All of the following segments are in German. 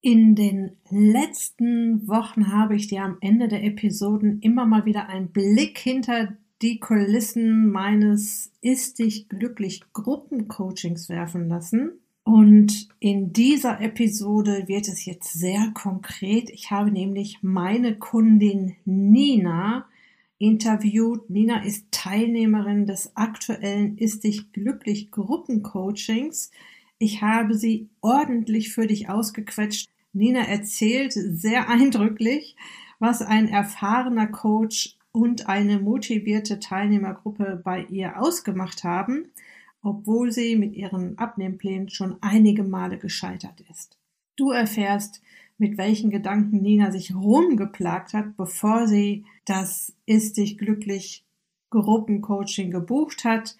In den letzten Wochen habe ich dir am Ende der Episoden immer mal wieder einen Blick hinter die Kulissen meines Ist dich glücklich Gruppencoachings werfen lassen. Und in dieser Episode wird es jetzt sehr konkret. Ich habe nämlich meine Kundin Nina interviewt. Nina ist Teilnehmerin des aktuellen Ist dich glücklich Gruppencoachings. Ich habe sie ordentlich für dich ausgequetscht. Nina erzählt sehr eindrücklich, was ein erfahrener Coach und eine motivierte Teilnehmergruppe bei ihr ausgemacht haben, obwohl sie mit ihren Abnehmplänen schon einige Male gescheitert ist. Du erfährst, mit welchen Gedanken Nina sich rumgeplagt hat, bevor sie das Ist dich glücklich Gruppencoaching gebucht hat,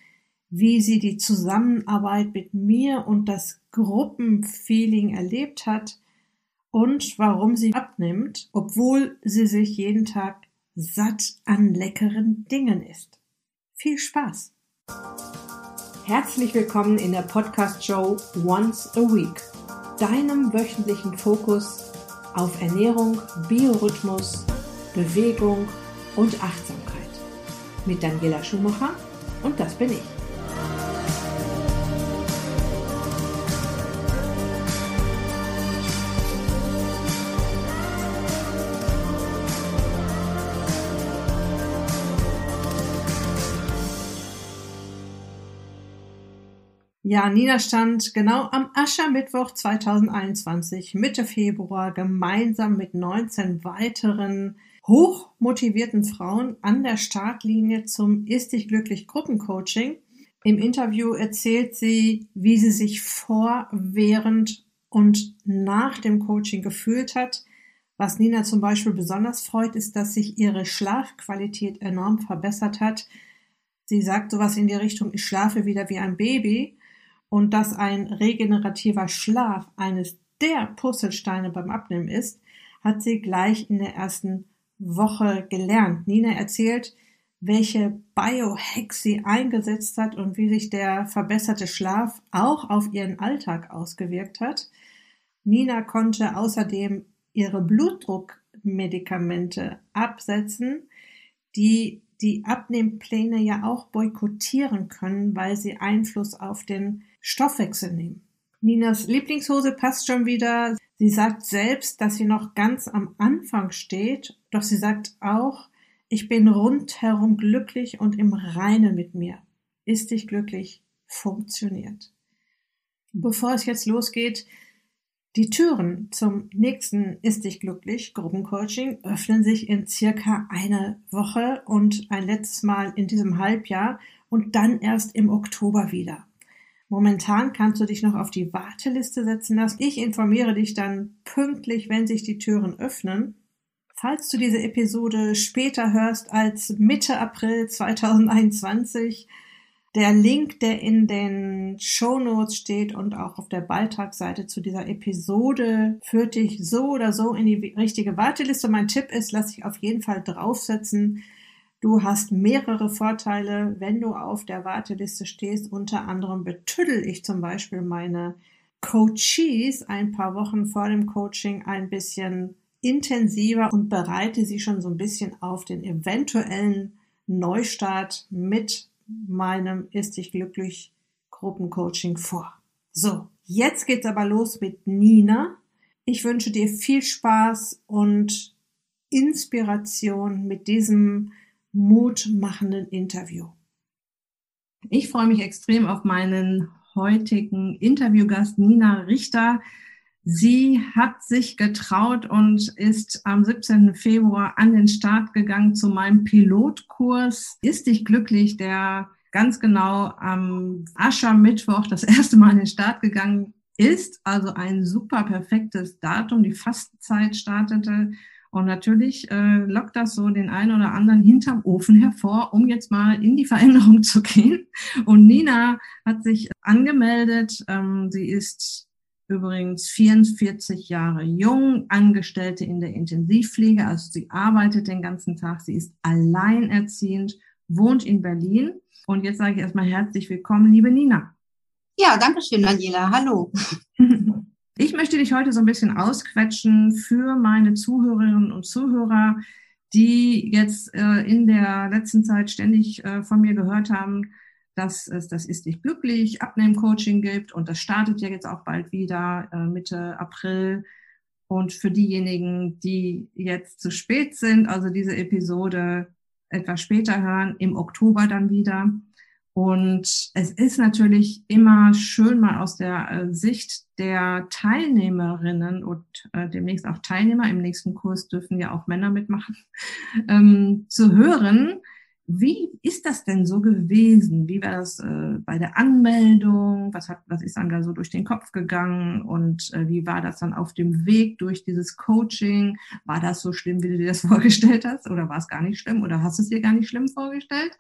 wie sie die Zusammenarbeit mit mir und das Gruppenfeeling erlebt hat und warum sie abnimmt, obwohl sie sich jeden Tag satt an leckeren Dingen isst. Viel Spaß! Herzlich willkommen in der Podcast-Show Once a Week, deinem wöchentlichen Fokus auf Ernährung, Biorhythmus, Bewegung und Achtsamkeit. Mit Daniela Schumacher und das bin ich. Ja, Nina stand genau am Aschermittwoch 2021, Mitte Februar, gemeinsam mit 19 weiteren hochmotivierten Frauen an der Startlinie zum Ist dich glücklich Gruppencoaching. Im Interview erzählt sie, wie sie sich vor, während und nach dem Coaching gefühlt hat. Was Nina zum Beispiel besonders freut, ist, dass sich ihre Schlafqualität enorm verbessert hat. Sie sagt sowas in die Richtung, ich schlafe wieder wie ein Baby und dass ein regenerativer Schlaf eines der Puzzlesteine beim Abnehmen ist, hat sie gleich in der ersten Woche gelernt. Nina erzählt, welche Biohacks sie eingesetzt hat und wie sich der verbesserte Schlaf auch auf ihren Alltag ausgewirkt hat. Nina konnte außerdem ihre Blutdruckmedikamente absetzen, die die Abnehmpläne ja auch boykottieren können, weil sie Einfluss auf den Stoffwechsel nehmen. Ninas Lieblingshose passt schon wieder. Sie sagt selbst, dass sie noch ganz am Anfang steht, doch sie sagt auch, ich bin rundherum glücklich und im Reinen mit mir. Ist dich glücklich? Funktioniert. Bevor es jetzt losgeht, die Türen zum nächsten Ist dich glücklich Gruppencoaching öffnen sich in circa einer Woche und ein letztes Mal in diesem Halbjahr und dann erst im Oktober wieder. Momentan kannst du dich noch auf die Warteliste setzen lassen. Ich informiere dich dann pünktlich, wenn sich die Türen öffnen. Falls du diese Episode später hörst als Mitte April 2021, der Link, der in den Show Notes steht und auch auf der Beitragsseite zu dieser Episode, führt dich so oder so in die richtige Warteliste. Mein Tipp ist, lass dich auf jeden Fall draufsetzen. Du hast mehrere Vorteile, wenn du auf der Warteliste stehst. Unter anderem betüdel ich zum Beispiel meine Coaches ein paar Wochen vor dem Coaching ein bisschen intensiver und bereite sie schon so ein bisschen auf den eventuellen Neustart mit meinem Ist dich glücklich Gruppencoaching vor. So, jetzt geht's aber los mit Nina. Ich wünsche dir viel Spaß und Inspiration mit diesem mutmachenden Interview. Ich freue mich extrem auf meinen heutigen Interviewgast Nina Richter. Sie hat sich getraut und ist am 17. Februar an den Start gegangen zu meinem Pilotkurs. Ist dich glücklich, der ganz genau am Aschermittwoch das erste Mal an den Start gegangen ist. Also ein super perfektes Datum. Die Fastenzeit startete und natürlich äh, lockt das so den einen oder anderen hinterm Ofen hervor, um jetzt mal in die Veränderung zu gehen. Und Nina hat sich angemeldet. Ähm, sie ist übrigens 44 Jahre jung, Angestellte in der Intensivpflege. Also sie arbeitet den ganzen Tag. Sie ist alleinerziehend, wohnt in Berlin. Und jetzt sage ich erstmal herzlich willkommen, liebe Nina. Ja, danke schön, Daniela. Hallo. Ich möchte dich heute so ein bisschen ausquetschen für meine Zuhörerinnen und Zuhörer, die jetzt äh, in der letzten Zeit ständig äh, von mir gehört haben, dass es das ist nicht glücklich Abnehmen-Coaching gibt und das startet ja jetzt auch bald wieder äh, Mitte April. Und für diejenigen, die jetzt zu spät sind, also diese Episode etwas später hören, im Oktober dann wieder. Und es ist natürlich immer schön, mal aus der äh, Sicht der Teilnehmerinnen und äh, demnächst auch Teilnehmer, im nächsten Kurs dürfen ja auch Männer mitmachen, ähm, zu hören, wie ist das denn so gewesen? Wie war das äh, bei der Anmeldung? Was, hat, was ist einem da so durch den Kopf gegangen? Und äh, wie war das dann auf dem Weg durch dieses Coaching? War das so schlimm, wie du dir das vorgestellt hast? Oder war es gar nicht schlimm? Oder hast du es dir gar nicht schlimm vorgestellt?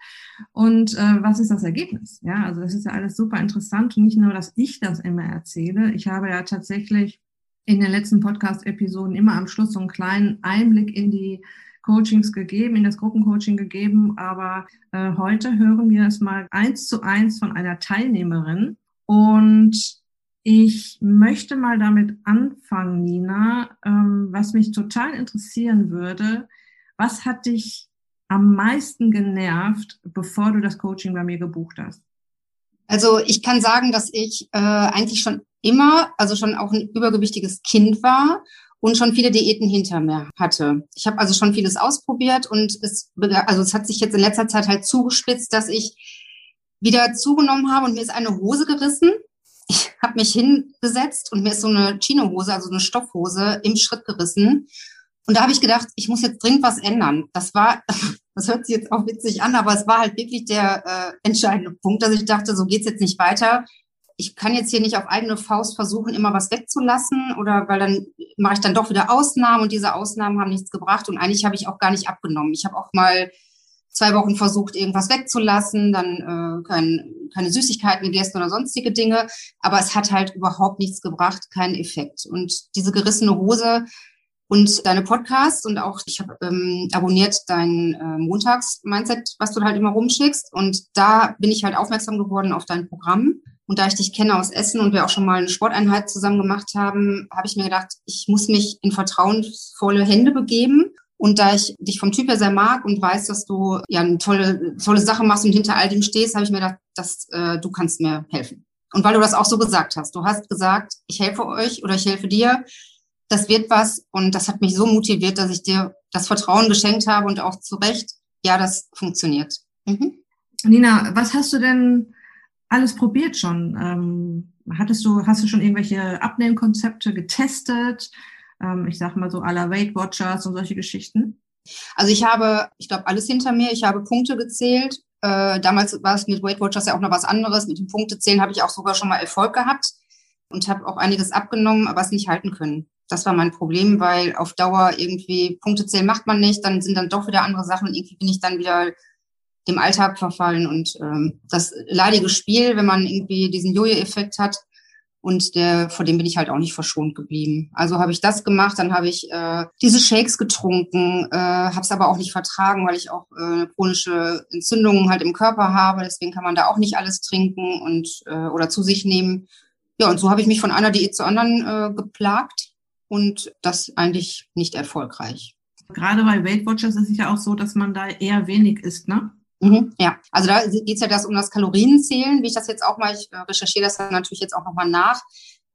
Und äh, was ist das Ergebnis? Ja, also das ist ja alles super interessant. Nicht nur, dass ich das immer erzähle. Ich habe ja tatsächlich in den letzten Podcast-Episoden immer am Schluss so einen kleinen Einblick in die Coachings gegeben, in das Gruppencoaching gegeben, aber äh, heute hören wir es mal eins zu eins von einer Teilnehmerin und ich möchte mal damit anfangen, Nina, ähm, was mich total interessieren würde. Was hat dich am meisten genervt, bevor du das Coaching bei mir gebucht hast? Also ich kann sagen, dass ich äh, eigentlich schon immer, also schon auch ein übergewichtiges Kind war und schon viele Diäten hinter mir hatte. Ich habe also schon vieles ausprobiert und es, also es hat sich jetzt in letzter Zeit halt zugespitzt, dass ich wieder zugenommen habe und mir ist eine Hose gerissen. Ich habe mich hingesetzt und mir ist so eine Chino-Hose, also eine Stoffhose, im Schritt gerissen. Und da habe ich gedacht, ich muss jetzt dringend was ändern. Das war, das hört sich jetzt auch witzig an, aber es war halt wirklich der äh, entscheidende Punkt, dass ich dachte, so geht's jetzt nicht weiter ich kann jetzt hier nicht auf eigene Faust versuchen, immer was wegzulassen oder weil dann mache ich dann doch wieder Ausnahmen und diese Ausnahmen haben nichts gebracht und eigentlich habe ich auch gar nicht abgenommen. Ich habe auch mal zwei Wochen versucht, irgendwas wegzulassen, dann äh, kein, keine Süßigkeiten gegessen oder sonstige Dinge, aber es hat halt überhaupt nichts gebracht, keinen Effekt. Und diese gerissene Hose und deine Podcasts und auch ich habe ähm, abonniert dein äh, Montags-Mindset, was du halt immer rumschickst und da bin ich halt aufmerksam geworden auf dein Programm und da ich dich kenne aus Essen und wir auch schon mal eine Sporteinheit zusammen gemacht haben, habe ich mir gedacht, ich muss mich in vertrauensvolle Hände begeben. Und da ich dich vom Typ her sehr mag und weiß, dass du ja eine tolle, tolle Sache machst und hinter all dem stehst, habe ich mir gedacht, dass äh, du kannst mir helfen. Und weil du das auch so gesagt hast, du hast gesagt, ich helfe euch oder ich helfe dir, das wird was. Und das hat mich so motiviert, dass ich dir das Vertrauen geschenkt habe und auch zu Recht, ja, das funktioniert. Mhm. Nina, was hast du denn alles probiert schon? Ähm, hattest du, hast du schon irgendwelche Abnehmkonzepte getestet? Ähm, ich sag mal so aller Weight Watchers und solche Geschichten? Also ich habe, ich glaube, alles hinter mir. Ich habe Punkte gezählt. Äh, damals war es mit Weight Watchers ja auch noch was anderes. Mit dem Punktezählen habe ich auch sogar schon mal Erfolg gehabt und habe auch einiges abgenommen, aber es nicht halten können. Das war mein Problem, weil auf Dauer irgendwie Punktezählen macht man nicht, dann sind dann doch wieder andere Sachen. Irgendwie bin ich dann wieder dem Alltag verfallen und ähm, das leidige Spiel, wenn man irgendwie diesen Jojo-Effekt hat und der vor dem bin ich halt auch nicht verschont geblieben. Also habe ich das gemacht, dann habe ich äh, diese Shakes getrunken, äh, habe es aber auch nicht vertragen, weil ich auch äh, chronische Entzündungen halt im Körper habe. Deswegen kann man da auch nicht alles trinken und äh, oder zu sich nehmen. Ja, und so habe ich mich von einer Diät zur anderen äh, geplagt und das eigentlich nicht erfolgreich. Gerade bei Weight Watchers ist es ja auch so, dass man da eher wenig isst, ne? Mhm, ja, also da geht es ja das um das Kalorienzählen, wie ich das jetzt auch mal, ich äh, recherchiere das dann natürlich jetzt auch nochmal nach,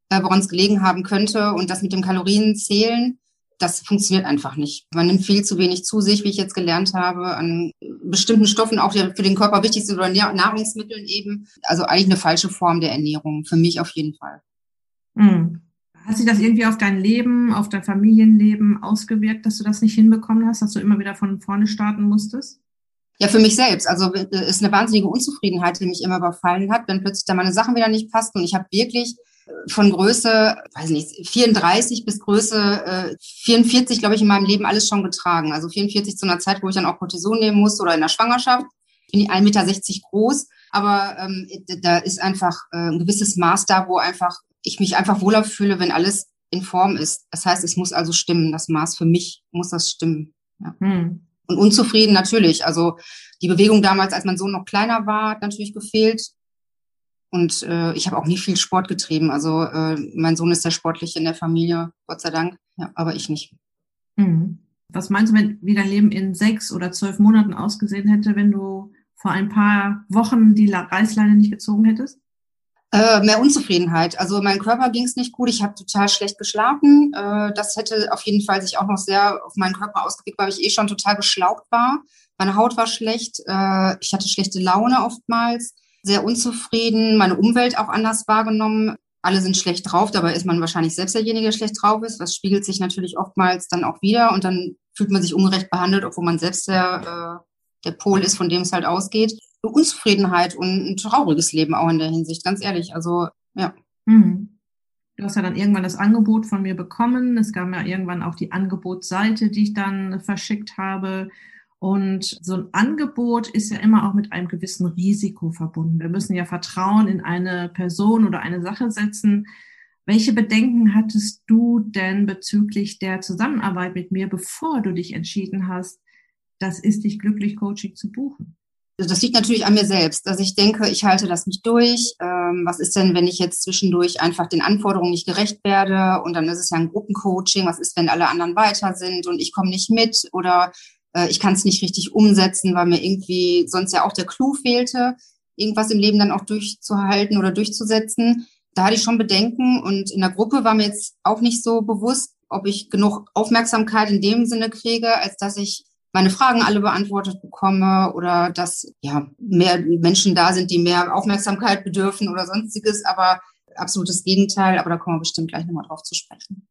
äh, woran es gelegen haben könnte. Und das mit dem Kalorienzählen, das funktioniert einfach nicht. Man nimmt viel zu wenig zu sich, wie ich jetzt gelernt habe, an bestimmten Stoffen, auch für den Körper wichtig sind oder Nahrungsmitteln eben. Also eigentlich eine falsche Form der Ernährung, für mich auf jeden Fall. Mhm. Hat sich das irgendwie auf dein Leben, auf dein Familienleben ausgewirkt, dass du das nicht hinbekommen hast, dass du immer wieder von vorne starten musstest? Ja, für mich selbst. Also äh, ist eine wahnsinnige Unzufriedenheit, die mich immer überfallen hat, wenn plötzlich da meine Sachen wieder nicht passten. Und ich habe wirklich äh, von Größe, weiß nicht, 34 bis Größe äh, 44, glaube ich, in meinem Leben alles schon getragen. Also 44 zu einer Zeit, wo ich dann auch Cortison nehmen musste oder in der Schwangerschaft. Ich bin 1,60 Meter groß, aber ähm, da ist einfach äh, ein gewisses Maß da, wo einfach ich mich einfach wohler fühle, wenn alles in Form ist. Das heißt, es muss also stimmen. Das Maß für mich muss das stimmen. Ja. Hm. Und unzufrieden natürlich. Also die Bewegung damals, als mein Sohn noch kleiner war, hat natürlich gefehlt. Und äh, ich habe auch nie viel Sport getrieben. Also äh, mein Sohn ist der Sportliche in der Familie, Gott sei Dank. Ja, aber ich nicht. Mhm. Was meinst du, wenn, wie dein Leben in sechs oder zwölf Monaten ausgesehen hätte, wenn du vor ein paar Wochen die Reißleine nicht gezogen hättest? Äh, mehr Unzufriedenheit. Also mein Körper ging es nicht gut. Ich habe total schlecht geschlafen. Äh, das hätte auf jeden Fall sich auch noch sehr auf meinen Körper ausgewirkt, weil ich eh schon total geschlaucht war. Meine Haut war schlecht. Äh, ich hatte schlechte Laune oftmals. Sehr unzufrieden. Meine Umwelt auch anders wahrgenommen. Alle sind schlecht drauf. Dabei ist man wahrscheinlich selbst derjenige, der schlecht drauf ist. Das spiegelt sich natürlich oftmals dann auch wieder. Und dann fühlt man sich ungerecht behandelt, obwohl man selbst der, äh, der Pol ist, von dem es halt ausgeht. Unzufriedenheit und ein trauriges Leben auch in der Hinsicht, ganz ehrlich. Also, ja. Mhm. Du hast ja dann irgendwann das Angebot von mir bekommen. Es gab ja irgendwann auch die Angebotsseite, die ich dann verschickt habe. Und so ein Angebot ist ja immer auch mit einem gewissen Risiko verbunden. Wir müssen ja Vertrauen in eine Person oder eine Sache setzen. Welche Bedenken hattest du denn bezüglich der Zusammenarbeit mit mir, bevor du dich entschieden hast, das ist dich glücklich Coaching zu buchen? Das liegt natürlich an mir selbst, dass ich denke, ich halte das nicht durch. Ähm, was ist denn, wenn ich jetzt zwischendurch einfach den Anforderungen nicht gerecht werde und dann ist es ja ein Gruppencoaching. Was ist, wenn alle anderen weiter sind und ich komme nicht mit oder äh, ich kann es nicht richtig umsetzen, weil mir irgendwie sonst ja auch der Clou fehlte, irgendwas im Leben dann auch durchzuhalten oder durchzusetzen. Da hatte ich schon Bedenken und in der Gruppe war mir jetzt auch nicht so bewusst, ob ich genug Aufmerksamkeit in dem Sinne kriege, als dass ich meine Fragen alle beantwortet bekomme oder dass ja mehr Menschen da sind, die mehr Aufmerksamkeit bedürfen oder sonstiges, aber absolutes Gegenteil, aber da kommen wir bestimmt gleich nochmal drauf zu sprechen.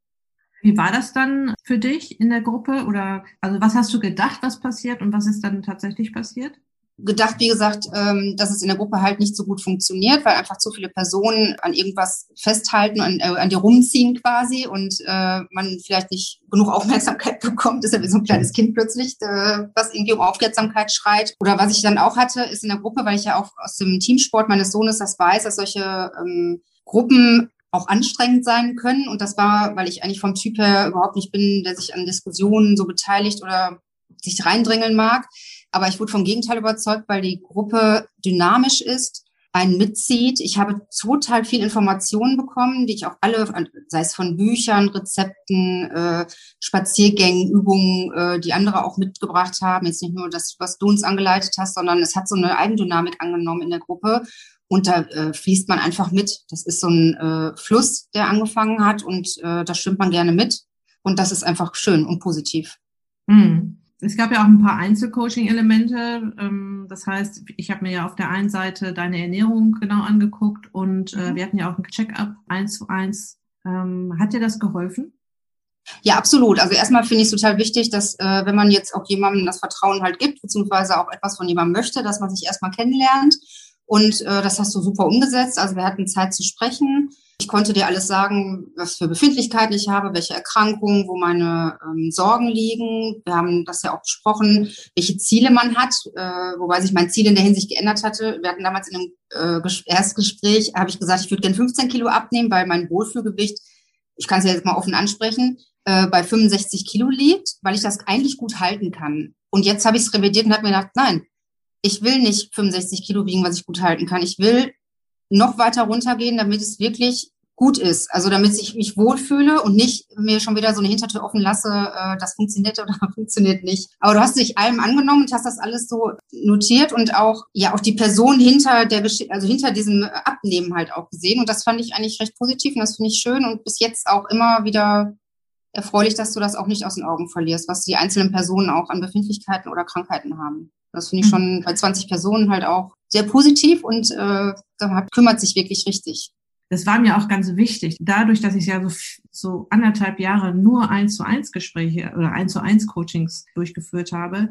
Wie war das dann für dich in der Gruppe oder also was hast du gedacht, was passiert und was ist dann tatsächlich passiert? Gedacht, wie gesagt, ähm, dass es in der Gruppe halt nicht so gut funktioniert, weil einfach zu viele Personen an irgendwas festhalten, an, äh, an dir rumziehen quasi und äh, man vielleicht nicht genug Aufmerksamkeit bekommt. Das ist ja wie so ein kleines Kind plötzlich, äh, was irgendwie um Aufmerksamkeit schreit. Oder was ich dann auch hatte, ist in der Gruppe, weil ich ja auch aus dem Teamsport meines Sohnes das weiß, dass solche ähm, Gruppen auch anstrengend sein können. Und das war, weil ich eigentlich vom Typ her überhaupt nicht bin, der sich an Diskussionen so beteiligt oder sich reindrängeln mag aber ich wurde vom Gegenteil überzeugt, weil die Gruppe dynamisch ist, einen mitzieht. Ich habe total viel Informationen bekommen, die ich auch alle, sei es von Büchern, Rezepten, äh, Spaziergängen, Übungen, äh, die andere auch mitgebracht haben. Jetzt nicht nur das, was du uns angeleitet hast, sondern es hat so eine Eigendynamik angenommen in der Gruppe. Und da äh, fließt man einfach mit. Das ist so ein äh, Fluss, der angefangen hat und äh, da schwimmt man gerne mit. Und das ist einfach schön und positiv. Mhm es gab ja auch ein paar Einzelcoaching-Elemente. Ähm, das heißt, ich habe mir ja auf der einen Seite deine Ernährung genau angeguckt und äh, mhm. wir hatten ja auch ein Check-up eins zu eins. Ähm, hat dir das geholfen? Ja, absolut. Also erstmal finde ich es total wichtig, dass äh, wenn man jetzt auch jemandem das Vertrauen halt gibt, beziehungsweise auch etwas von jemandem möchte, dass man sich erstmal kennenlernt. Und äh, das hast du super umgesetzt. Also wir hatten Zeit zu sprechen. Ich konnte dir alles sagen, was für Befindlichkeiten ich habe, welche Erkrankungen, wo meine ähm, Sorgen liegen. Wir haben das ja auch besprochen, welche Ziele man hat, äh, wobei sich mein Ziel in der Hinsicht geändert hatte. Wir hatten damals in einem äh, Erstgespräch, habe ich gesagt, ich würde gerne 15 Kilo abnehmen, weil mein Wohlfühlgewicht, ich kann es ja jetzt mal offen ansprechen, äh, bei 65 Kilo liegt, weil ich das eigentlich gut halten kann. Und jetzt habe ich es revidiert und habe mir gedacht, nein, ich will nicht 65 Kilo wiegen, was ich gut halten kann. Ich will noch weiter runtergehen, damit es wirklich gut ist. Also damit ich mich wohlfühle und nicht mir schon wieder so eine Hintertür offen lasse, äh, das funktioniert oder funktioniert nicht. Aber du hast dich allem angenommen und hast das alles so notiert und auch, ja, auch die Person hinter der, also hinter diesem Abnehmen halt auch gesehen. Und das fand ich eigentlich recht positiv und das finde ich schön und bis jetzt auch immer wieder erfreulich, dass du das auch nicht aus den Augen verlierst, was die einzelnen Personen auch an Befindlichkeiten oder Krankheiten haben. Das finde ich mhm. schon bei 20 Personen halt auch sehr positiv und äh, da kümmert sich wirklich richtig das war mir auch ganz wichtig. Dadurch, dass ich ja so, so anderthalb Jahre nur eins zu eins Gespräche oder eins zu eins Coachings durchgeführt habe,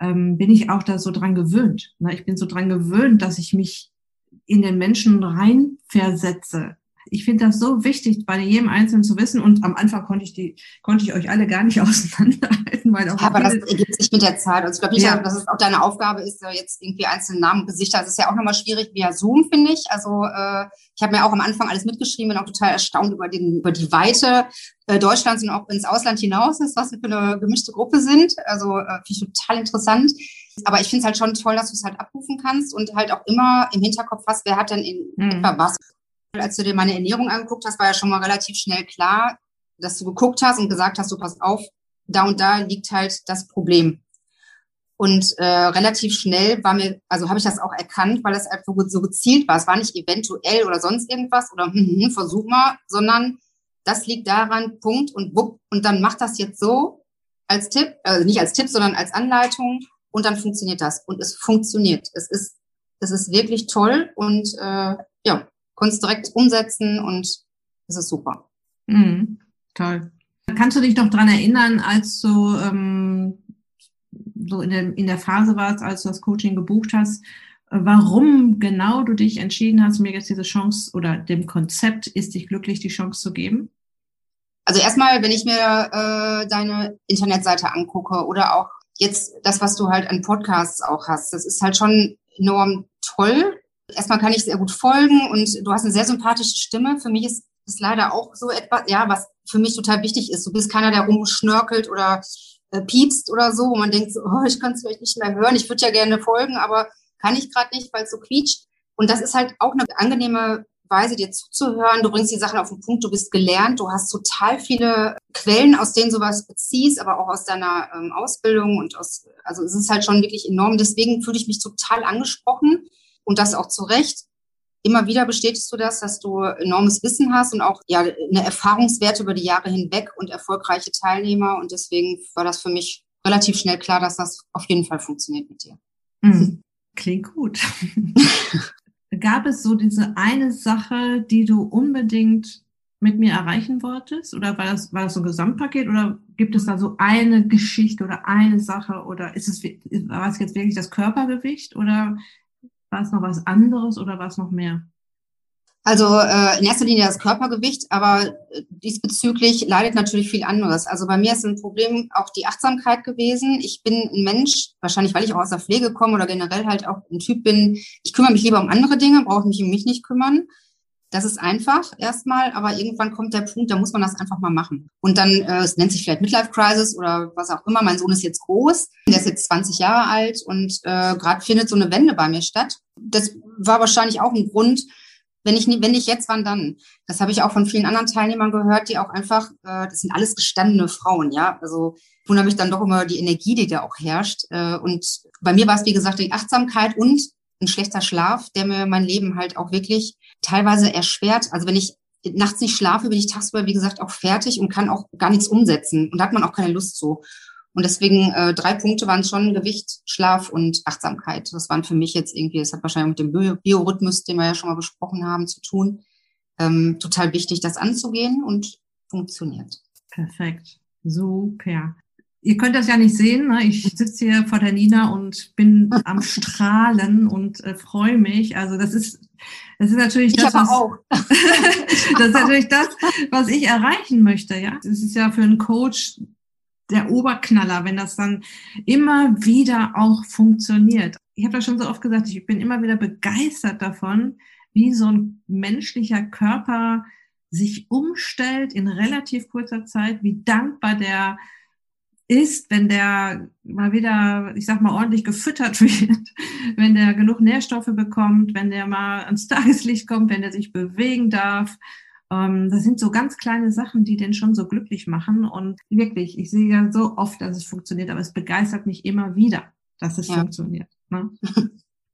ähm, bin ich auch da so dran gewöhnt. Ne? Ich bin so dran gewöhnt, dass ich mich in den Menschen reinversetze ich finde das so wichtig, bei jedem Einzelnen zu wissen. Und am Anfang konnte ich die, konnte ich euch alle gar nicht auseinanderhalten. Weil auch ja, aber das ergibt sich mit der Zeit. Also ich glaube nicht, ja. dass es auch deine Aufgabe ist, jetzt irgendwie einzelne Namen und Gesichter. Das ist ja auch nochmal schwierig via Zoom, finde ich. Also äh, ich habe mir auch am Anfang alles mitgeschrieben, bin auch total erstaunt über, den, über die Weite äh, Deutschlands und auch ins Ausland hinaus ist, was wir für eine gemischte Gruppe sind. Also äh, finde ich total interessant Aber ich finde es halt schon toll, dass du es halt abrufen kannst und halt auch immer im Hinterkopf hast, wer hat denn in mhm. etwa was. Als du dir meine Ernährung angeguckt hast, war ja schon mal relativ schnell klar, dass du geguckt hast und gesagt hast, du passt auf, da und da liegt halt das Problem. Und äh, relativ schnell war mir, also habe ich das auch erkannt, weil es einfach so gezielt war. Es war nicht eventuell oder sonst irgendwas oder hm, hm, hm, versuch mal, sondern das liegt daran, Punkt und wupp. Und dann mach das jetzt so als Tipp, also nicht als Tipp, sondern als Anleitung und dann funktioniert das. Und es funktioniert. Es ist, es ist wirklich toll und äh, ja, konntest direkt umsetzen und es ist super. Mhm, toll. Kannst du dich noch dran erinnern, als du ähm, so in der, in der Phase warst, als du das Coaching gebucht hast, warum genau du dich entschieden hast, mir jetzt diese Chance oder dem Konzept ist dich glücklich die Chance zu geben? Also erstmal, wenn ich mir äh, deine Internetseite angucke oder auch jetzt das, was du halt an Podcasts auch hast, das ist halt schon enorm toll. Erstmal kann ich sehr gut folgen und du hast eine sehr sympathische Stimme. Für mich ist das leider auch so etwas, ja, was für mich total wichtig ist. Du bist keiner, der rumschnörkelt oder äh, piepst oder so, wo man denkt, so, oh, ich kann es vielleicht nicht mehr hören, ich würde ja gerne folgen, aber kann ich gerade nicht, weil es so quietscht. Und das ist halt auch eine angenehme Weise, dir zuzuhören. Du bringst die Sachen auf den Punkt, du bist gelernt, du hast total viele Quellen, aus denen du was beziehst, aber auch aus deiner ähm, Ausbildung und aus, also es ist halt schon wirklich enorm. Deswegen fühle ich mich total angesprochen und das auch zu Recht immer wieder bestätigst du das, dass du enormes Wissen hast und auch ja eine Erfahrungswerte über die Jahre hinweg und erfolgreiche Teilnehmer. Und deswegen war das für mich relativ schnell klar, dass das auf jeden Fall funktioniert mit dir. Mhm. Klingt gut. Gab es so diese eine Sache, die du unbedingt mit mir erreichen wolltest? Oder war das, war das so ein Gesamtpaket? Oder gibt es da so eine Geschichte oder eine Sache? Oder ist es, war es jetzt wirklich das Körpergewicht? Oder war es noch was anderes oder war es noch mehr? Also äh, in erster Linie das Körpergewicht, aber äh, diesbezüglich leidet natürlich viel anderes. Also bei mir ist ein Problem auch die Achtsamkeit gewesen. Ich bin ein Mensch, wahrscheinlich weil ich auch aus der Pflege komme oder generell halt auch ein Typ bin, ich kümmere mich lieber um andere Dinge, brauche mich um mich nicht kümmern. Das ist einfach erstmal, aber irgendwann kommt der Punkt, da muss man das einfach mal machen. Und dann, äh, es nennt sich vielleicht Midlife Crisis oder was auch immer. Mein Sohn ist jetzt groß, der ist jetzt 20 Jahre alt und äh, gerade findet so eine Wende bei mir statt. Das war wahrscheinlich auch ein Grund, wenn ich, wenn nicht jetzt, wann dann? Das habe ich auch von vielen anderen Teilnehmern gehört, die auch einfach, äh, das sind alles gestandene Frauen, ja. Also wundere mich dann doch immer die Energie, die da auch herrscht. Äh, und bei mir war es, wie gesagt, die Achtsamkeit und ein schlechter Schlaf, der mir mein Leben halt auch wirklich teilweise erschwert. Also wenn ich nachts nicht schlafe, bin ich tagsüber, wie gesagt, auch fertig und kann auch gar nichts umsetzen. Und da hat man auch keine Lust zu. Und deswegen äh, drei Punkte waren schon Gewicht, Schlaf und Achtsamkeit. Das waren für mich jetzt irgendwie, das hat wahrscheinlich mit dem Biorhythmus, den wir ja schon mal besprochen haben, zu tun. Ähm, total wichtig, das anzugehen und funktioniert. Perfekt. Super. Ihr könnt das ja nicht sehen. Ne? Ich sitze hier vor der Nina und bin am Strahlen und äh, freue mich. Also das ist, das ist natürlich das, was, auch. das ist natürlich das, was ich erreichen möchte. Ja, das ist ja für einen Coach der Oberknaller, wenn das dann immer wieder auch funktioniert. Ich habe das schon so oft gesagt. Ich bin immer wieder begeistert davon, wie so ein menschlicher Körper sich umstellt in relativ kurzer Zeit, wie dankbar der ist, wenn der mal wieder, ich sag mal, ordentlich gefüttert wird, wenn der genug Nährstoffe bekommt, wenn der mal ans Tageslicht kommt, wenn der sich bewegen darf. Ähm, das sind so ganz kleine Sachen, die den schon so glücklich machen. Und wirklich, ich sehe ja so oft, dass es funktioniert, aber es begeistert mich immer wieder, dass es ja. funktioniert. Ne?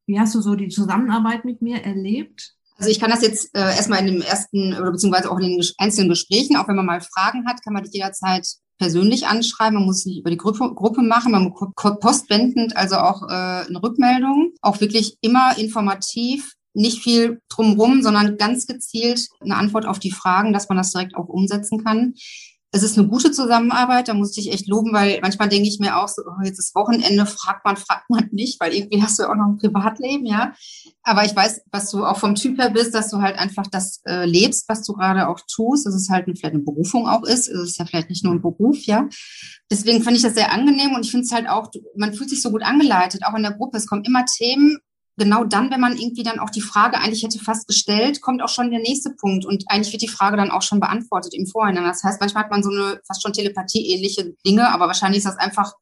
Wie hast du so die Zusammenarbeit mit mir erlebt? Also ich kann das jetzt äh, erstmal in dem ersten oder beziehungsweise auch in den einzelnen Gesprächen, auch wenn man mal Fragen hat, kann man dich jederzeit persönlich anschreiben. Man muss es nicht über die Gruppe, Gruppe machen, man muss postwendend, also auch äh, eine Rückmeldung. Auch wirklich immer informativ, nicht viel drumrum, sondern ganz gezielt eine Antwort auf die Fragen, dass man das direkt auch umsetzen kann es ist eine gute Zusammenarbeit, da muss ich echt loben, weil manchmal denke ich mir auch so, oh, jetzt ist Wochenende, fragt man, fragt man nicht, weil irgendwie hast du ja auch noch ein Privatleben, ja. Aber ich weiß, was du auch vom Typ her bist, dass du halt einfach das äh, lebst, was du gerade auch tust, dass es halt vielleicht eine Berufung auch ist, es ist ja vielleicht nicht nur ein Beruf, ja. Deswegen finde ich das sehr angenehm und ich finde es halt auch, man fühlt sich so gut angeleitet, auch in der Gruppe. Es kommen immer Themen, genau dann, wenn man irgendwie dann auch die Frage eigentlich hätte fast gestellt, kommt auch schon der nächste Punkt und eigentlich wird die Frage dann auch schon beantwortet im Vorhinein. Das heißt, manchmal hat man so eine fast schon Telepathie-ähnliche Dinge, aber wahrscheinlich ist das einfach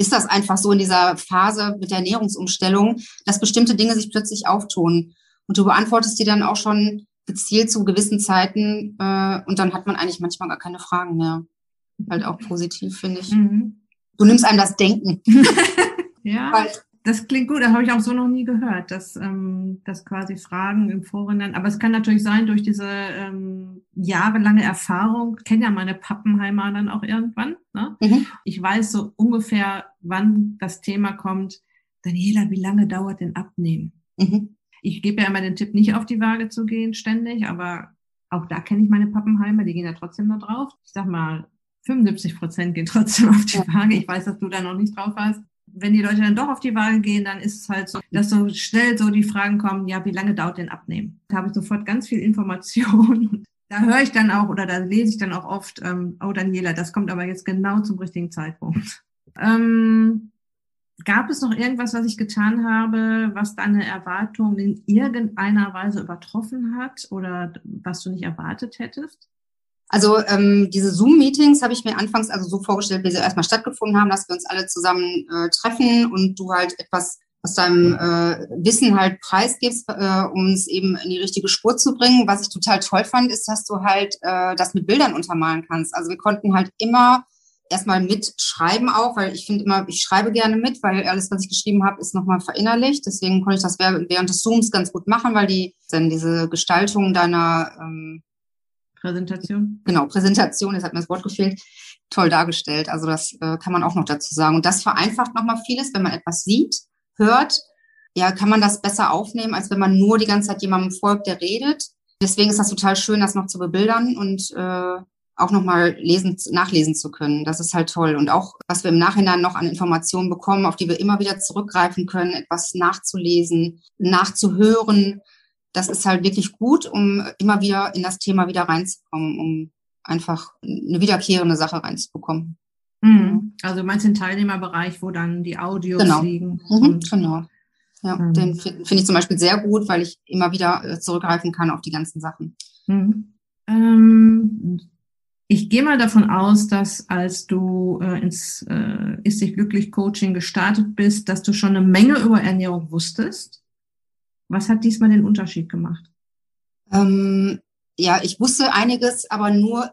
ist das einfach so in dieser Phase mit der Ernährungsumstellung, dass bestimmte Dinge sich plötzlich auftun. Und du beantwortest die dann auch schon gezielt zu gewissen Zeiten äh, und dann hat man eigentlich manchmal gar keine Fragen mehr. Halt auch positiv, finde ich. Mhm. Du nimmst einem das Denken. ja. Weil, das klingt gut, das habe ich auch so noch nie gehört, dass, ähm, dass quasi Fragen im Vorhinein, aber es kann natürlich sein, durch diese ähm, jahrelange Erfahrung, kenne ja meine Pappenheimer dann auch irgendwann. Ne? Mhm. Ich weiß so ungefähr, wann das Thema kommt, Daniela, wie lange dauert denn Abnehmen? Mhm. Ich gebe ja immer den Tipp, nicht auf die Waage zu gehen ständig, aber auch da kenne ich meine Pappenheimer, die gehen ja trotzdem noch drauf. Ich sag mal, 75 Prozent gehen trotzdem auf die Waage. Ich weiß, dass du da noch nicht drauf hast. Wenn die Leute dann doch auf die Waage gehen, dann ist es halt so, dass so schnell so die Fragen kommen, ja, wie lange dauert denn Abnehmen? Da habe ich sofort ganz viel Information. Da höre ich dann auch oder da lese ich dann auch oft, ähm, oh Daniela, das kommt aber jetzt genau zum richtigen Zeitpunkt. Ähm, Gab es noch irgendwas, was ich getan habe, was deine Erwartungen in irgendeiner Weise übertroffen hat oder was du nicht erwartet hättest? Also ähm, diese Zoom-Meetings habe ich mir anfangs also so vorgestellt, wie sie erstmal stattgefunden haben, dass wir uns alle zusammen äh, treffen und du halt etwas aus deinem äh, Wissen halt preisgibst, äh, um es eben in die richtige Spur zu bringen. Was ich total toll fand, ist, dass du halt äh, das mit Bildern untermalen kannst. Also wir konnten halt immer erstmal mitschreiben auch, weil ich finde immer, ich schreibe gerne mit, weil alles, was ich geschrieben habe, ist nochmal verinnerlicht. Deswegen konnte ich das während des Zooms ganz gut machen, weil die dann diese Gestaltung deiner ähm, Präsentation. Genau, Präsentation, jetzt hat mir das Wort gefehlt, toll dargestellt. Also das äh, kann man auch noch dazu sagen. Und das vereinfacht nochmal vieles, wenn man etwas sieht, hört, ja, kann man das besser aufnehmen, als wenn man nur die ganze Zeit jemandem folgt, der redet. Deswegen ist das total schön, das noch zu bebildern und äh, auch nochmal lesen, nachlesen zu können. Das ist halt toll. Und auch, was wir im Nachhinein noch an Informationen bekommen, auf die wir immer wieder zurückgreifen können, etwas nachzulesen, nachzuhören, das ist halt wirklich gut, um immer wieder in das Thema wieder reinzukommen, um einfach eine wiederkehrende Sache reinzubekommen. Mhm. Also meinst du den Teilnehmerbereich, wo dann die Audios genau. liegen? Mhm, genau. Ja, mhm. den finde find ich zum Beispiel sehr gut, weil ich immer wieder äh, zurückgreifen kann auf die ganzen Sachen. Mhm. Ähm, ich gehe mal davon aus, dass als du äh, ins äh, Ist dich glücklich Coaching gestartet bist, dass du schon eine Menge über Ernährung wusstest. Was hat diesmal den Unterschied gemacht? Ähm, ja, ich wusste einiges, aber nur,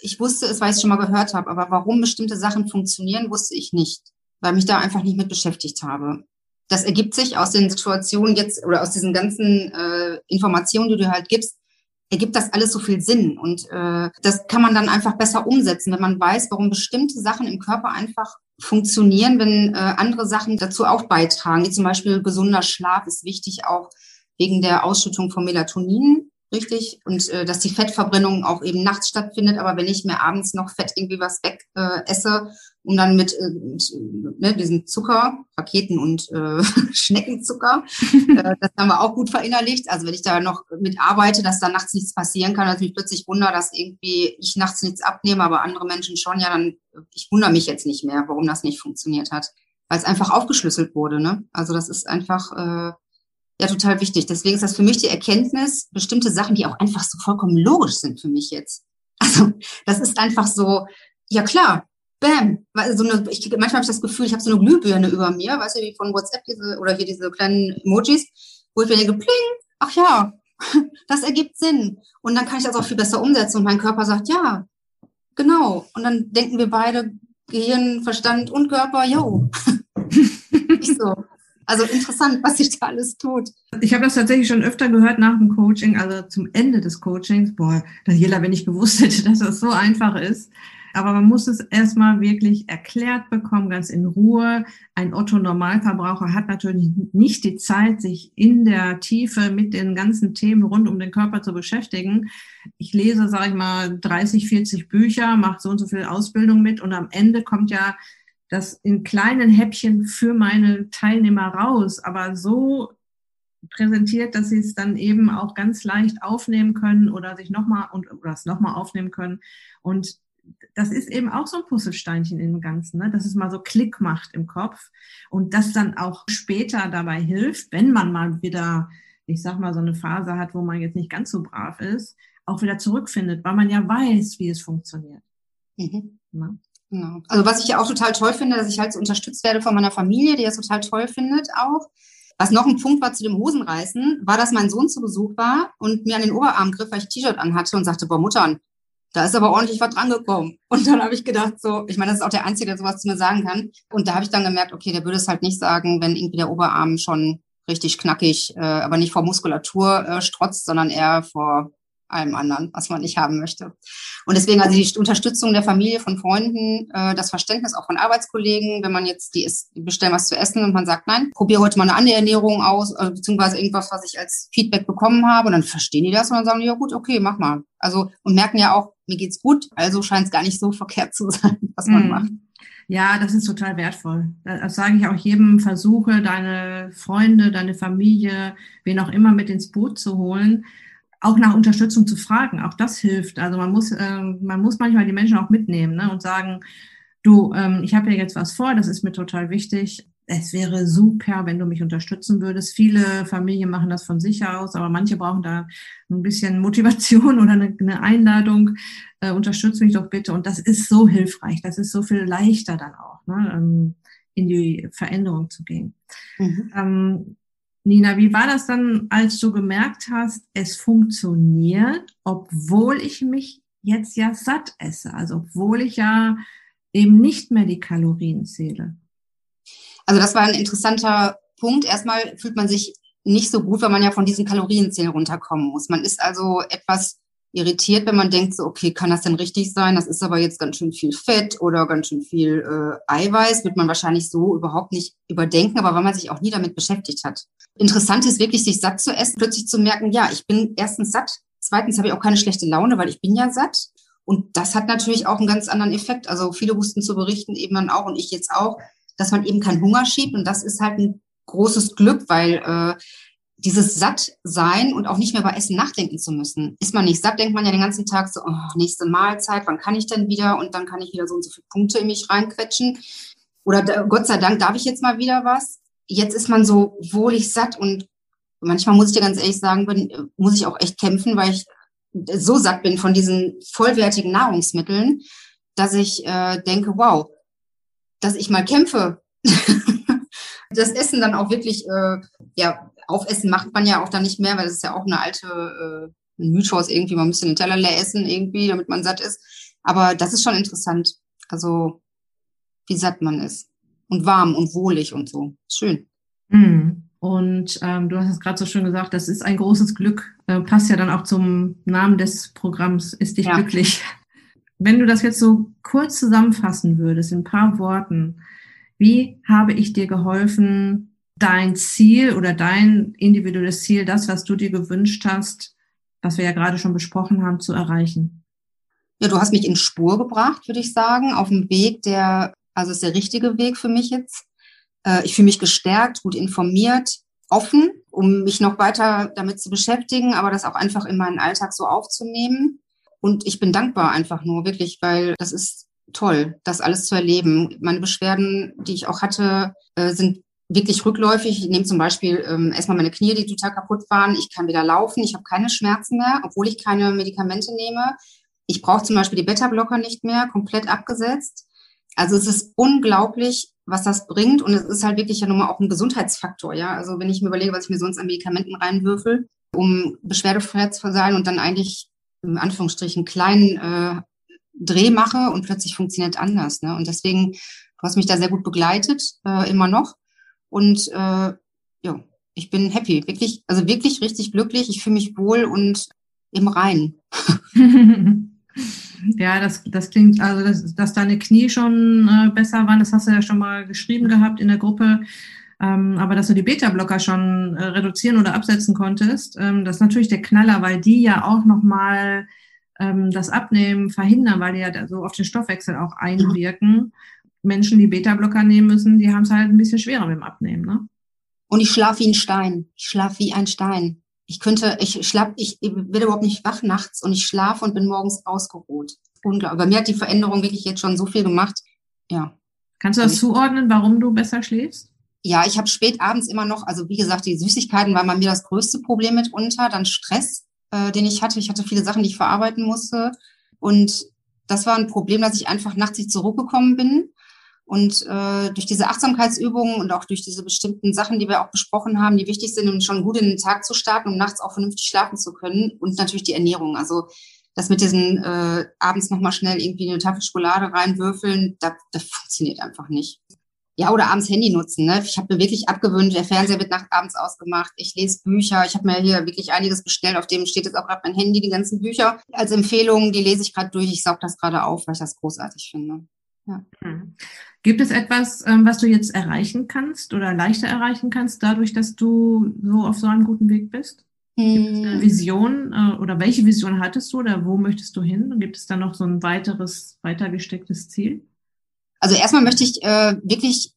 ich wusste es, weil ich es schon mal gehört habe. Aber warum bestimmte Sachen funktionieren, wusste ich nicht, weil mich da einfach nicht mit beschäftigt habe. Das ergibt sich aus den Situationen jetzt oder aus diesen ganzen äh, Informationen, die du halt gibst, ergibt das alles so viel Sinn. Und äh, das kann man dann einfach besser umsetzen, wenn man weiß, warum bestimmte Sachen im Körper einfach funktionieren, wenn äh, andere Sachen dazu auch beitragen. Wie zum Beispiel gesunder Schlaf ist wichtig, auch wegen der Ausschüttung von Melatonin richtig und äh, dass die Fettverbrennung auch eben nachts stattfindet, aber wenn ich mir abends noch Fett irgendwie was weg äh, esse, um dann mit, äh, ne, diesem Zucker, Raketen und äh, Schneckenzucker, äh, das haben wir auch gut verinnerlicht. Also wenn ich da noch mit arbeite, dass da nachts nichts passieren kann, dass mich plötzlich wundere, dass irgendwie ich nachts nichts abnehme, aber andere Menschen schon, ja, dann ich wundere mich jetzt nicht mehr, warum das nicht funktioniert hat. Weil es einfach aufgeschlüsselt wurde, ne? Also das ist einfach äh, ja total wichtig. Deswegen ist das für mich die Erkenntnis, bestimmte Sachen, die auch einfach so vollkommen logisch sind für mich jetzt. Also das ist einfach so, ja klar, bam. So eine, ich, manchmal habe ich das Gefühl, ich habe so eine Glühbirne über mir, weißt du, wie von WhatsApp diese oder hier diese kleinen Emojis, wo ich mir denke, pling, ach ja, das ergibt Sinn. Und dann kann ich das auch viel besser umsetzen und mein Körper sagt, ja, genau. Und dann denken wir beide, Gehirn, Verstand und Körper, yo. Nicht so. Also interessant, was sich da alles tut. Ich habe das tatsächlich schon öfter gehört nach dem Coaching, also zum Ende des Coachings. Boah, Daniela, wenn ich gewusst hätte, dass das so einfach ist. Aber man muss es erstmal wirklich erklärt bekommen, ganz in Ruhe. Ein Otto-Normalverbraucher hat natürlich nicht die Zeit, sich in der Tiefe mit den ganzen Themen rund um den Körper zu beschäftigen. Ich lese, sage ich mal, 30, 40 Bücher, mache so und so viel Ausbildung mit und am Ende kommt ja das in kleinen Häppchen für meine Teilnehmer raus, aber so präsentiert, dass sie es dann eben auch ganz leicht aufnehmen können oder sich nochmal und oder es nochmal aufnehmen können. Und das ist eben auch so ein Puzzlesteinchen in dem Ganzen, ne? dass es mal so Klick macht im Kopf und das dann auch später dabei hilft, wenn man mal wieder, ich sag mal, so eine Phase hat, wo man jetzt nicht ganz so brav ist, auch wieder zurückfindet, weil man ja weiß, wie es funktioniert. Mhm. Ne? Genau. Also was ich ja auch total toll finde, dass ich halt so unterstützt werde von meiner Familie, die das total toll findet auch. Was noch ein Punkt war zu dem Hosenreißen, war, dass mein Sohn zu Besuch war und mir an den Oberarm griff, weil ich T-Shirt anhatte und sagte, boah, Mutter, da ist aber ordentlich was drangekommen. Und dann habe ich gedacht, so, ich meine, das ist auch der Einzige, der sowas zu mir sagen kann. Und da habe ich dann gemerkt, okay, der würde es halt nicht sagen, wenn irgendwie der Oberarm schon richtig knackig, äh, aber nicht vor Muskulatur äh, strotzt, sondern eher vor allem anderen, was man nicht haben möchte. Und deswegen also die Unterstützung der Familie, von Freunden, äh, das Verständnis auch von Arbeitskollegen, wenn man jetzt die, ist, die bestellen was zu essen und man sagt, nein, probiere heute mal eine andere Ernährung aus, äh, beziehungsweise irgendwas, was ich als Feedback bekommen habe. Und dann verstehen die das und dann sagen die, ja gut, okay, mach mal. Also und merken ja auch, mir geht's gut, also scheint es gar nicht so verkehrt zu sein, was man mm. macht. Ja, das ist total wertvoll. Das sage ich auch jedem, versuche deine Freunde, deine Familie, wen auch immer mit ins Boot zu holen auch nach Unterstützung zu fragen, auch das hilft. Also man muss, äh, man muss manchmal die Menschen auch mitnehmen ne, und sagen, du, ähm, ich habe ja jetzt was vor, das ist mir total wichtig. Es wäre super, wenn du mich unterstützen würdest. Viele Familien machen das von sich aus, aber manche brauchen da ein bisschen Motivation oder eine, eine Einladung. Äh, unterstütze mich doch bitte. Und das ist so hilfreich. Das ist so viel leichter dann auch, ne, ähm, in die Veränderung zu gehen. Mhm. Nina, wie war das dann, als du gemerkt hast, es funktioniert, obwohl ich mich jetzt ja satt esse, also obwohl ich ja eben nicht mehr die Kalorien zähle? Also das war ein interessanter Punkt. Erstmal fühlt man sich nicht so gut, wenn man ja von diesen Kalorienzählen runterkommen muss. Man ist also etwas irritiert, wenn man denkt, so, okay, kann das denn richtig sein? Das ist aber jetzt ganz schön viel Fett oder ganz schön viel äh, Eiweiß, wird man wahrscheinlich so überhaupt nicht überdenken, aber weil man sich auch nie damit beschäftigt hat. Interessant ist wirklich, sich satt zu essen, plötzlich zu merken, ja, ich bin erstens satt, zweitens habe ich auch keine schlechte Laune, weil ich bin ja satt. Und das hat natürlich auch einen ganz anderen Effekt. Also viele wussten zu berichten, eben dann auch und ich jetzt auch, dass man eben keinen Hunger schiebt. Und das ist halt ein großes Glück, weil äh, dieses Sattsein und auch nicht mehr über Essen nachdenken zu müssen. Ist man nicht satt, denkt man ja den ganzen Tag so, oh, nächste Mahlzeit, wann kann ich denn wieder? Und dann kann ich wieder so und so viele Punkte in mich reinquetschen. Oder Gott sei Dank darf ich jetzt mal wieder was. Jetzt ist man so wohlig satt und manchmal muss ich dir ganz ehrlich sagen, bin, muss ich auch echt kämpfen, weil ich so satt bin von diesen vollwertigen Nahrungsmitteln, dass ich äh, denke, wow, dass ich mal kämpfe. das Essen dann auch wirklich äh, ja, aufessen macht man ja auch dann nicht mehr, weil das ist ja auch eine alte äh, Mythos irgendwie, man müsste den Teller leer essen irgendwie, damit man satt ist. Aber das ist schon interessant. Also, wie satt man ist. Und warm und wohlig und so. Schön. Mm. Und ähm, du hast es gerade so schön gesagt, das ist ein großes Glück. Äh, passt ja dann auch zum Namen des Programms, ist dich ja. glücklich. Wenn du das jetzt so kurz zusammenfassen würdest, in ein paar Worten, wie habe ich dir geholfen, dein Ziel oder dein individuelles Ziel, das, was du dir gewünscht hast, was wir ja gerade schon besprochen haben, zu erreichen? Ja, du hast mich in Spur gebracht, würde ich sagen, auf dem Weg, der, also ist der richtige Weg für mich jetzt. Äh, ich fühle mich gestärkt, gut informiert, offen, um mich noch weiter damit zu beschäftigen, aber das auch einfach in meinen Alltag so aufzunehmen. Und ich bin dankbar einfach nur, wirklich, weil das ist toll, das alles zu erleben. Meine Beschwerden, die ich auch hatte, äh, sind wirklich rückläufig. Ich nehme zum Beispiel ähm, erstmal meine Knie, die total kaputt waren. Ich kann wieder laufen. Ich habe keine Schmerzen mehr, obwohl ich keine Medikamente nehme. Ich brauche zum Beispiel die Beta-Blocker nicht mehr, komplett abgesetzt. Also es ist unglaublich, was das bringt. Und es ist halt wirklich ja nun mal auch ein Gesundheitsfaktor. Ja, also wenn ich mir überlege, was ich mir sonst an Medikamenten reinwürfel, um beschwerdefrei zu sein und dann eigentlich in Anführungsstrichen kleinen äh, Dreh mache und plötzlich funktioniert anders. Ne? Und deswegen, du hast mich da sehr gut begleitet, äh, immer noch. Und äh, ja, ich bin happy, wirklich, also wirklich richtig glücklich. Ich fühle mich wohl und im Rein. ja, das, das klingt, also dass, dass deine Knie schon äh, besser waren, das hast du ja schon mal geschrieben gehabt in der Gruppe. Ähm, aber dass du die Beta-Blocker schon äh, reduzieren oder absetzen konntest, ähm, das ist natürlich der Knaller, weil die ja auch nochmal ähm, das Abnehmen verhindern, weil die ja so auf den Stoffwechsel auch einwirken. Menschen, die Beta-Blocker nehmen müssen, die haben es halt ein bisschen schwerer mit dem Abnehmen. Ne? Und ich schlafe wie ein Stein. Ich schlafe wie ein Stein. Ich könnte, ich schlaf, ich werde überhaupt nicht wach nachts und ich schlafe und bin morgens ausgeruht. Unglaublich. Bei mir hat die Veränderung wirklich jetzt schon so viel gemacht. Ja. Kannst du das zuordnen, warum du besser schläfst? Ja, ich habe spät abends immer noch, also wie gesagt, die Süßigkeiten waren bei mir das größte Problem mitunter. Dann Stress, äh, den ich hatte. Ich hatte viele Sachen, die ich verarbeiten musste. Und das war ein Problem, dass ich einfach nachts nicht zurückgekommen bin. Und äh, durch diese Achtsamkeitsübungen und auch durch diese bestimmten Sachen, die wir auch besprochen haben, die wichtig sind, um schon gut in den Tag zu starten, um nachts auch vernünftig schlafen zu können. Und natürlich die Ernährung. Also das mit diesen äh, abends nochmal schnell irgendwie eine Tafel Schokolade reinwürfeln, das, das funktioniert einfach nicht. Ja, oder abends Handy nutzen. Ne? Ich habe mir wirklich abgewöhnt, der Fernseher wird nachts abends ausgemacht. Ich lese Bücher. Ich habe mir hier wirklich einiges bestellt. Auf dem steht jetzt auch gerade mein Handy, die ganzen Bücher als Empfehlung. Die lese ich gerade durch. Ich saug das gerade auf, weil ich das großartig finde. Ja. Hm. Gibt es etwas, ähm, was du jetzt erreichen kannst oder leichter erreichen kannst, dadurch, dass du so auf so einem guten Weg bist? Gibt es eine hm. Vision äh, oder welche Vision hattest du oder wo möchtest du hin? Und gibt es da noch so ein weiteres, weiter gestecktes Ziel? Also erstmal möchte ich äh, wirklich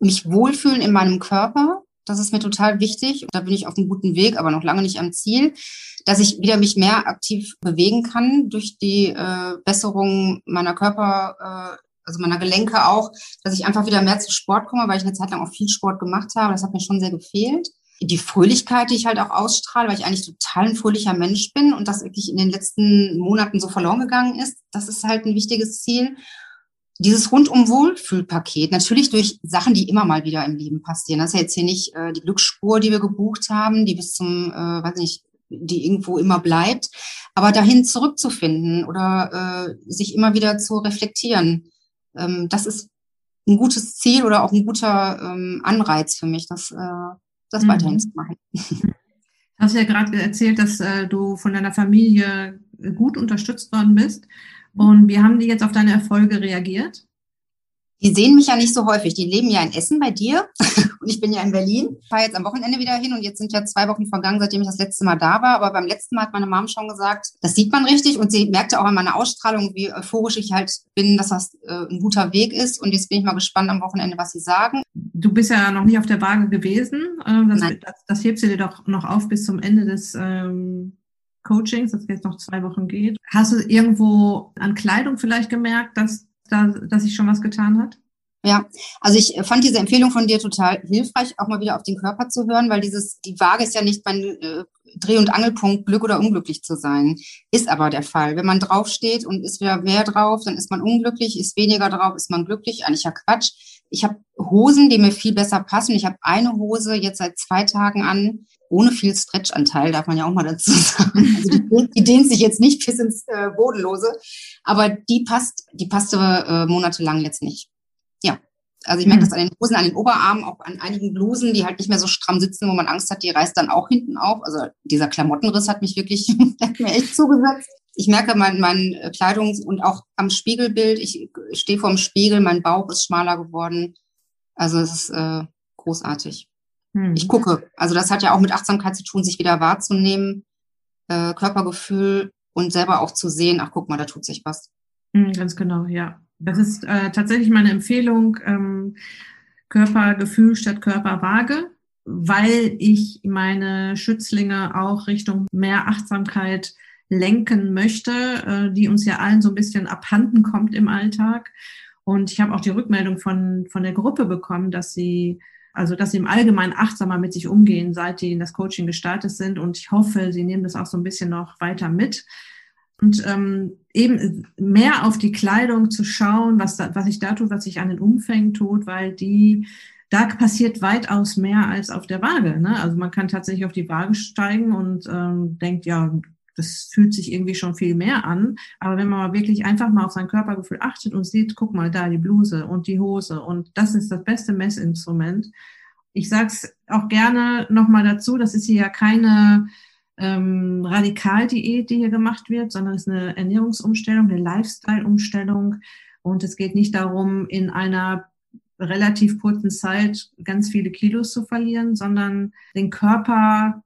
mich wohlfühlen in meinem Körper. Das ist mir total wichtig. Da bin ich auf einem guten Weg, aber noch lange nicht am Ziel. Dass ich wieder mich mehr aktiv bewegen kann durch die äh, Besserung meiner Körper, äh, also meiner Gelenke auch, dass ich einfach wieder mehr zu Sport komme, weil ich eine Zeit lang auch viel Sport gemacht habe. Das hat mir schon sehr gefehlt die Fröhlichkeit, die ich halt auch ausstrahle, weil ich eigentlich total ein fröhlicher Mensch bin und das wirklich in den letzten Monaten so verloren gegangen ist, das ist halt ein wichtiges Ziel. Dieses rundum Wohlfühlpaket, natürlich durch Sachen, die immer mal wieder im Leben passieren. Das ist ja jetzt hier nicht äh, die Glücksspur, die wir gebucht haben, die bis zum, äh, weiß nicht, die irgendwo immer bleibt, aber dahin zurückzufinden oder äh, sich immer wieder zu reflektieren. Ähm, das ist ein gutes Ziel oder auch ein guter ähm, Anreiz für mich. Das äh, das mhm. weiterhin zu machen. Du hast ja gerade erzählt, dass äh, du von deiner Familie gut unterstützt worden bist. Und wie haben die jetzt auf deine Erfolge reagiert? Die sehen mich ja nicht so häufig. Die leben ja in Essen bei dir und ich bin ja in Berlin. Ich fahre jetzt am Wochenende wieder hin und jetzt sind ja zwei Wochen vergangen, seitdem ich das letzte Mal da war. Aber beim letzten Mal hat meine Mom schon gesagt, das sieht man richtig und sie merkte auch an meiner Ausstrahlung, wie euphorisch ich halt bin, dass das äh, ein guter Weg ist. Und jetzt bin ich mal gespannt am Wochenende, was sie sagen. Du bist ja noch nicht auf der Waage gewesen. Äh, das, das, das hebst du dir doch noch auf bis zum Ende des ähm, Coachings, das jetzt noch zwei Wochen geht. Hast du irgendwo an Kleidung vielleicht gemerkt, dass da, dass sich schon was getan hat? Ja, also ich fand diese Empfehlung von dir total hilfreich, auch mal wieder auf den Körper zu hören, weil dieses, die Waage ist ja nicht mein äh, Dreh- und Angelpunkt, Glück oder unglücklich zu sein. Ist aber der Fall. Wenn man draufsteht und ist wieder mehr drauf, dann ist man unglücklich, ist weniger drauf, ist man glücklich. Eigentlich ja Quatsch. Ich habe Hosen, die mir viel besser passen. Ich habe eine Hose jetzt seit zwei Tagen an, ohne viel Stretchanteil, darf man ja auch mal dazu sagen. Also die, die dehnt sich jetzt nicht bis ins äh, Bodenlose, aber die passt, die passte äh, monatelang jetzt nicht. Ja, also ich merke mhm. das an den Hosen, an den Oberarmen, auch an einigen Blusen, die halt nicht mehr so stramm sitzen, wo man Angst hat, die reißt dann auch hinten auf. Also dieser Klamottenriss hat mich wirklich hat mir echt zugesetzt. Ich merke mein, mein äh, Kleidung und auch am Spiegelbild, ich stehe vorm Spiegel, mein Bauch ist schmaler geworden. Also es ist äh, großartig. Mhm. Ich gucke. Also das hat ja auch mit Achtsamkeit zu tun, sich wieder wahrzunehmen, äh, Körpergefühl und selber auch zu sehen, ach guck mal, da tut sich was. Mhm, ganz genau, ja. Das ist äh, tatsächlich meine Empfehlung, ähm, Körpergefühl statt Körperwaage, weil ich meine Schützlinge auch Richtung mehr Achtsamkeit lenken möchte, äh, die uns ja allen so ein bisschen abhanden kommt im Alltag. Und ich habe auch die Rückmeldung von, von der Gruppe bekommen, dass sie, also dass sie im Allgemeinen achtsamer mit sich umgehen, seit die in das Coaching gestartet sind. Und ich hoffe, sie nehmen das auch so ein bisschen noch weiter mit und ähm, eben mehr auf die Kleidung zu schauen, was, da, was sich da tut, was sich an den Umfängen tut, weil die, da passiert weitaus mehr als auf der Waage. Ne? Also man kann tatsächlich auf die Waage steigen und ähm, denkt, ja, das fühlt sich irgendwie schon viel mehr an. Aber wenn man wirklich einfach mal auf sein Körpergefühl achtet und sieht, guck mal da die Bluse und die Hose und das ist das beste Messinstrument. Ich sag's auch gerne nochmal dazu, das ist hier ja keine ähm, Radikaldiät, die hier gemacht wird, sondern es ist eine Ernährungsumstellung, eine Lifestyle-Umstellung. Und es geht nicht darum, in einer relativ kurzen Zeit ganz viele Kilos zu verlieren, sondern den Körper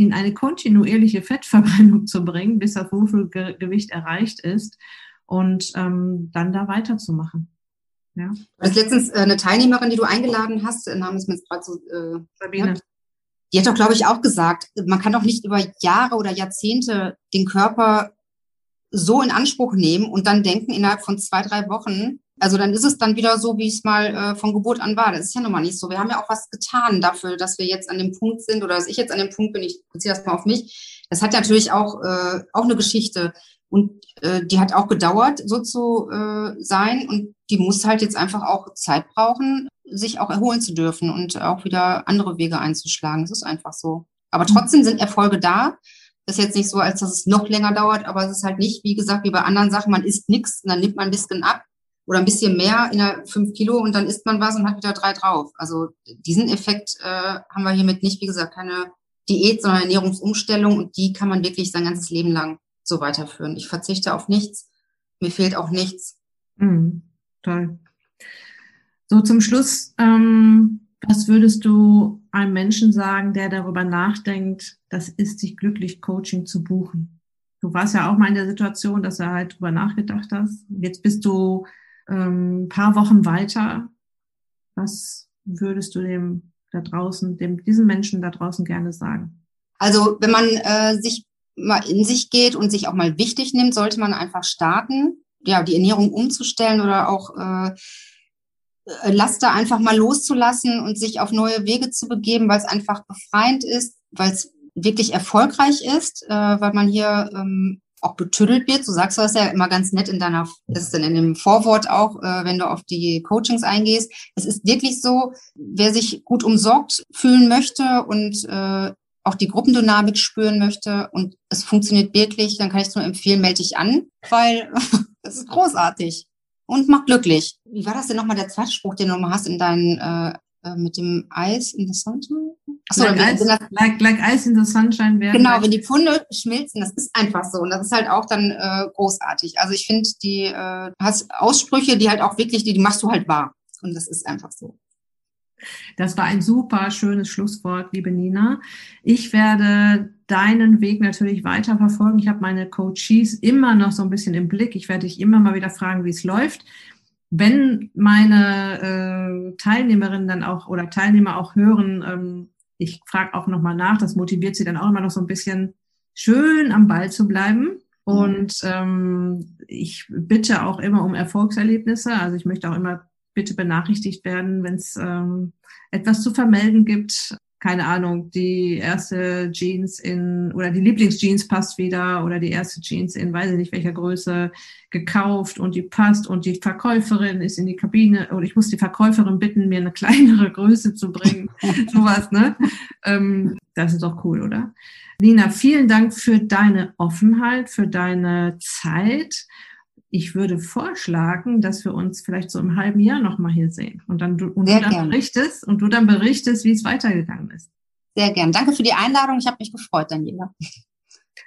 in eine kontinuierliche Fettverbrennung zu bringen, bis das Wohlfühlgewicht erreicht ist und ähm, dann da weiterzumachen. Ja. Du hast letztens äh, eine Teilnehmerin, die du eingeladen hast, der Name ist mir jetzt gerade so. Äh, Sabine. Die hat doch, glaube ich, auch gesagt, man kann doch nicht über Jahre oder Jahrzehnte den Körper so in Anspruch nehmen und dann denken innerhalb von zwei, drei Wochen, also dann ist es dann wieder so, wie es mal äh, von Geburt an war. Das ist ja nun mal nicht so. Wir haben ja auch was getan dafür, dass wir jetzt an dem Punkt sind oder dass ich jetzt an dem Punkt bin, ich beziehe das mal auf mich. Das hat natürlich auch, äh, auch eine Geschichte. Und äh, die hat auch gedauert, so zu äh, sein. Und die muss halt jetzt einfach auch Zeit brauchen, sich auch erholen zu dürfen und auch wieder andere Wege einzuschlagen. Das ist einfach so. Aber trotzdem sind Erfolge da. Das ist jetzt nicht so, als dass es noch länger dauert, aber es ist halt nicht, wie gesagt, wie bei anderen Sachen, man isst nichts und dann nimmt man ein bisschen ab oder ein bisschen mehr in fünf Kilo und dann isst man was und hat wieder drei drauf. Also diesen Effekt äh, haben wir hiermit nicht, wie gesagt, keine Diät, sondern Ernährungsumstellung und die kann man wirklich sein ganzes Leben lang so weiterführen. Ich verzichte auf nichts, mir fehlt auch nichts. Mhm, toll. So zum Schluss, ähm, was würdest du einem Menschen sagen, der darüber nachdenkt, das ist sich glücklich, Coaching zu buchen? Du warst ja auch mal in der Situation, dass er halt drüber nachgedacht hast. Jetzt bist du ähm, paar Wochen weiter. Was würdest du dem da draußen, dem diesen Menschen da draußen gerne sagen? Also wenn man äh, sich mal in sich geht und sich auch mal wichtig nimmt, sollte man einfach starten, ja, die Ernährung umzustellen oder auch äh, äh, Laster einfach mal loszulassen und sich auf neue Wege zu begeben, weil es einfach befreiend ist, weil es wirklich erfolgreich ist, äh, weil man hier ähm, auch betüdelt wird. Du sagst das ja immer ganz nett in deiner, das ist dann in dem Vorwort auch, äh, wenn du auf die Coachings eingehst. Es ist wirklich so, wer sich gut umsorgt fühlen möchte und äh, auch die Gruppendynamik spüren möchte und es funktioniert wirklich, dann kann ich es nur empfehlen, melde dich an, weil es ist großartig und macht glücklich. Wie war das denn nochmal der zweite Spruch, den du nochmal hast in deinen, äh, äh, mit dem Eis in the Sunshine? Achso, like, ice, like, like ice in the Sunshine wäre. Genau, wenn die Pfunde schmilzen, das ist einfach so. Und das ist halt auch dann äh, großartig. Also ich finde, die äh, hast Aussprüche, die halt auch wirklich, die, die machst du halt wahr. Und das ist einfach so. Das war ein super schönes Schlusswort, liebe Nina. Ich werde deinen Weg natürlich weiter verfolgen. Ich habe meine Coaches immer noch so ein bisschen im Blick. Ich werde dich immer mal wieder fragen, wie es läuft. Wenn meine äh, Teilnehmerinnen dann auch oder Teilnehmer auch hören, ähm, ich frage auch nochmal nach, das motiviert sie dann auch immer noch so ein bisschen schön am Ball zu bleiben. Und ähm, ich bitte auch immer um Erfolgserlebnisse. Also ich möchte auch immer bitte benachrichtigt werden, wenn es ähm, etwas zu vermelden gibt. Keine Ahnung, die erste Jeans in oder die Lieblingsjeans passt wieder oder die erste Jeans in weiß ich nicht welcher Größe gekauft und die passt und die Verkäuferin ist in die Kabine oder ich muss die Verkäuferin bitten, mir eine kleinere Größe zu bringen. Sowas, ne? Ähm, das ist doch cool, oder? Nina, vielen Dank für deine Offenheit, für deine Zeit ich würde vorschlagen, dass wir uns vielleicht so im halben Jahr nochmal hier sehen und dann du, und du dann berichtest und du dann berichtest, wie es weitergegangen ist. Sehr gern. Danke für die Einladung. Ich habe mich gefreut, Daniela.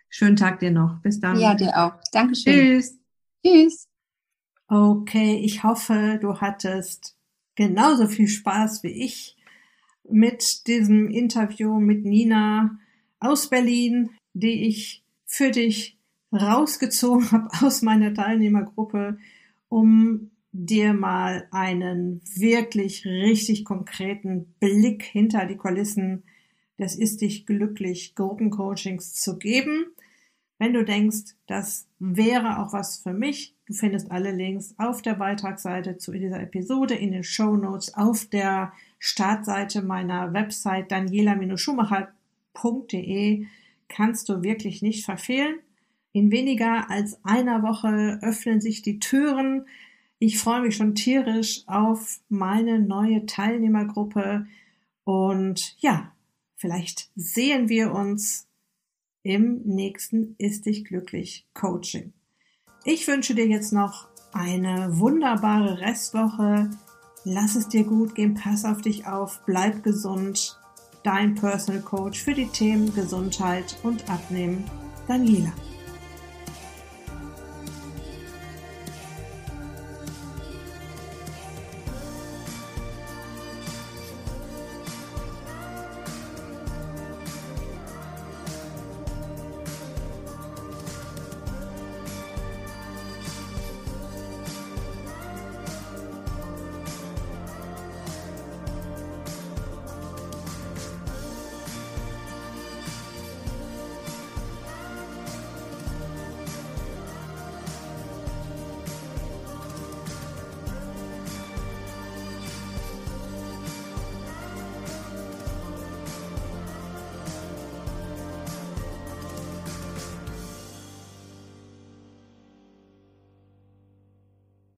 Schönen Tag dir noch. Bis dann. Ja, dir auch. Dankeschön. Tschüss. Tschüss. Okay, ich hoffe, du hattest genauso viel Spaß wie ich mit diesem Interview mit Nina aus Berlin, die ich für dich rausgezogen habe aus meiner Teilnehmergruppe, um dir mal einen wirklich richtig konkreten Blick hinter die Kulissen des Ist dich glücklich Gruppencoachings zu geben. Wenn du denkst, das wäre auch was für mich, du findest alle Links auf der Beitragsseite zu dieser Episode, in den Show Notes, auf der Startseite meiner Website daniela-schumacher.de kannst du wirklich nicht verfehlen. In weniger als einer Woche öffnen sich die Türen. Ich freue mich schon tierisch auf meine neue Teilnehmergruppe und ja, vielleicht sehen wir uns im nächsten Ist dich glücklich Coaching. Ich wünsche dir jetzt noch eine wunderbare Restwoche. Lass es dir gut gehen, pass auf dich auf, bleib gesund. Dein Personal Coach für die Themen Gesundheit und Abnehmen, Daniela.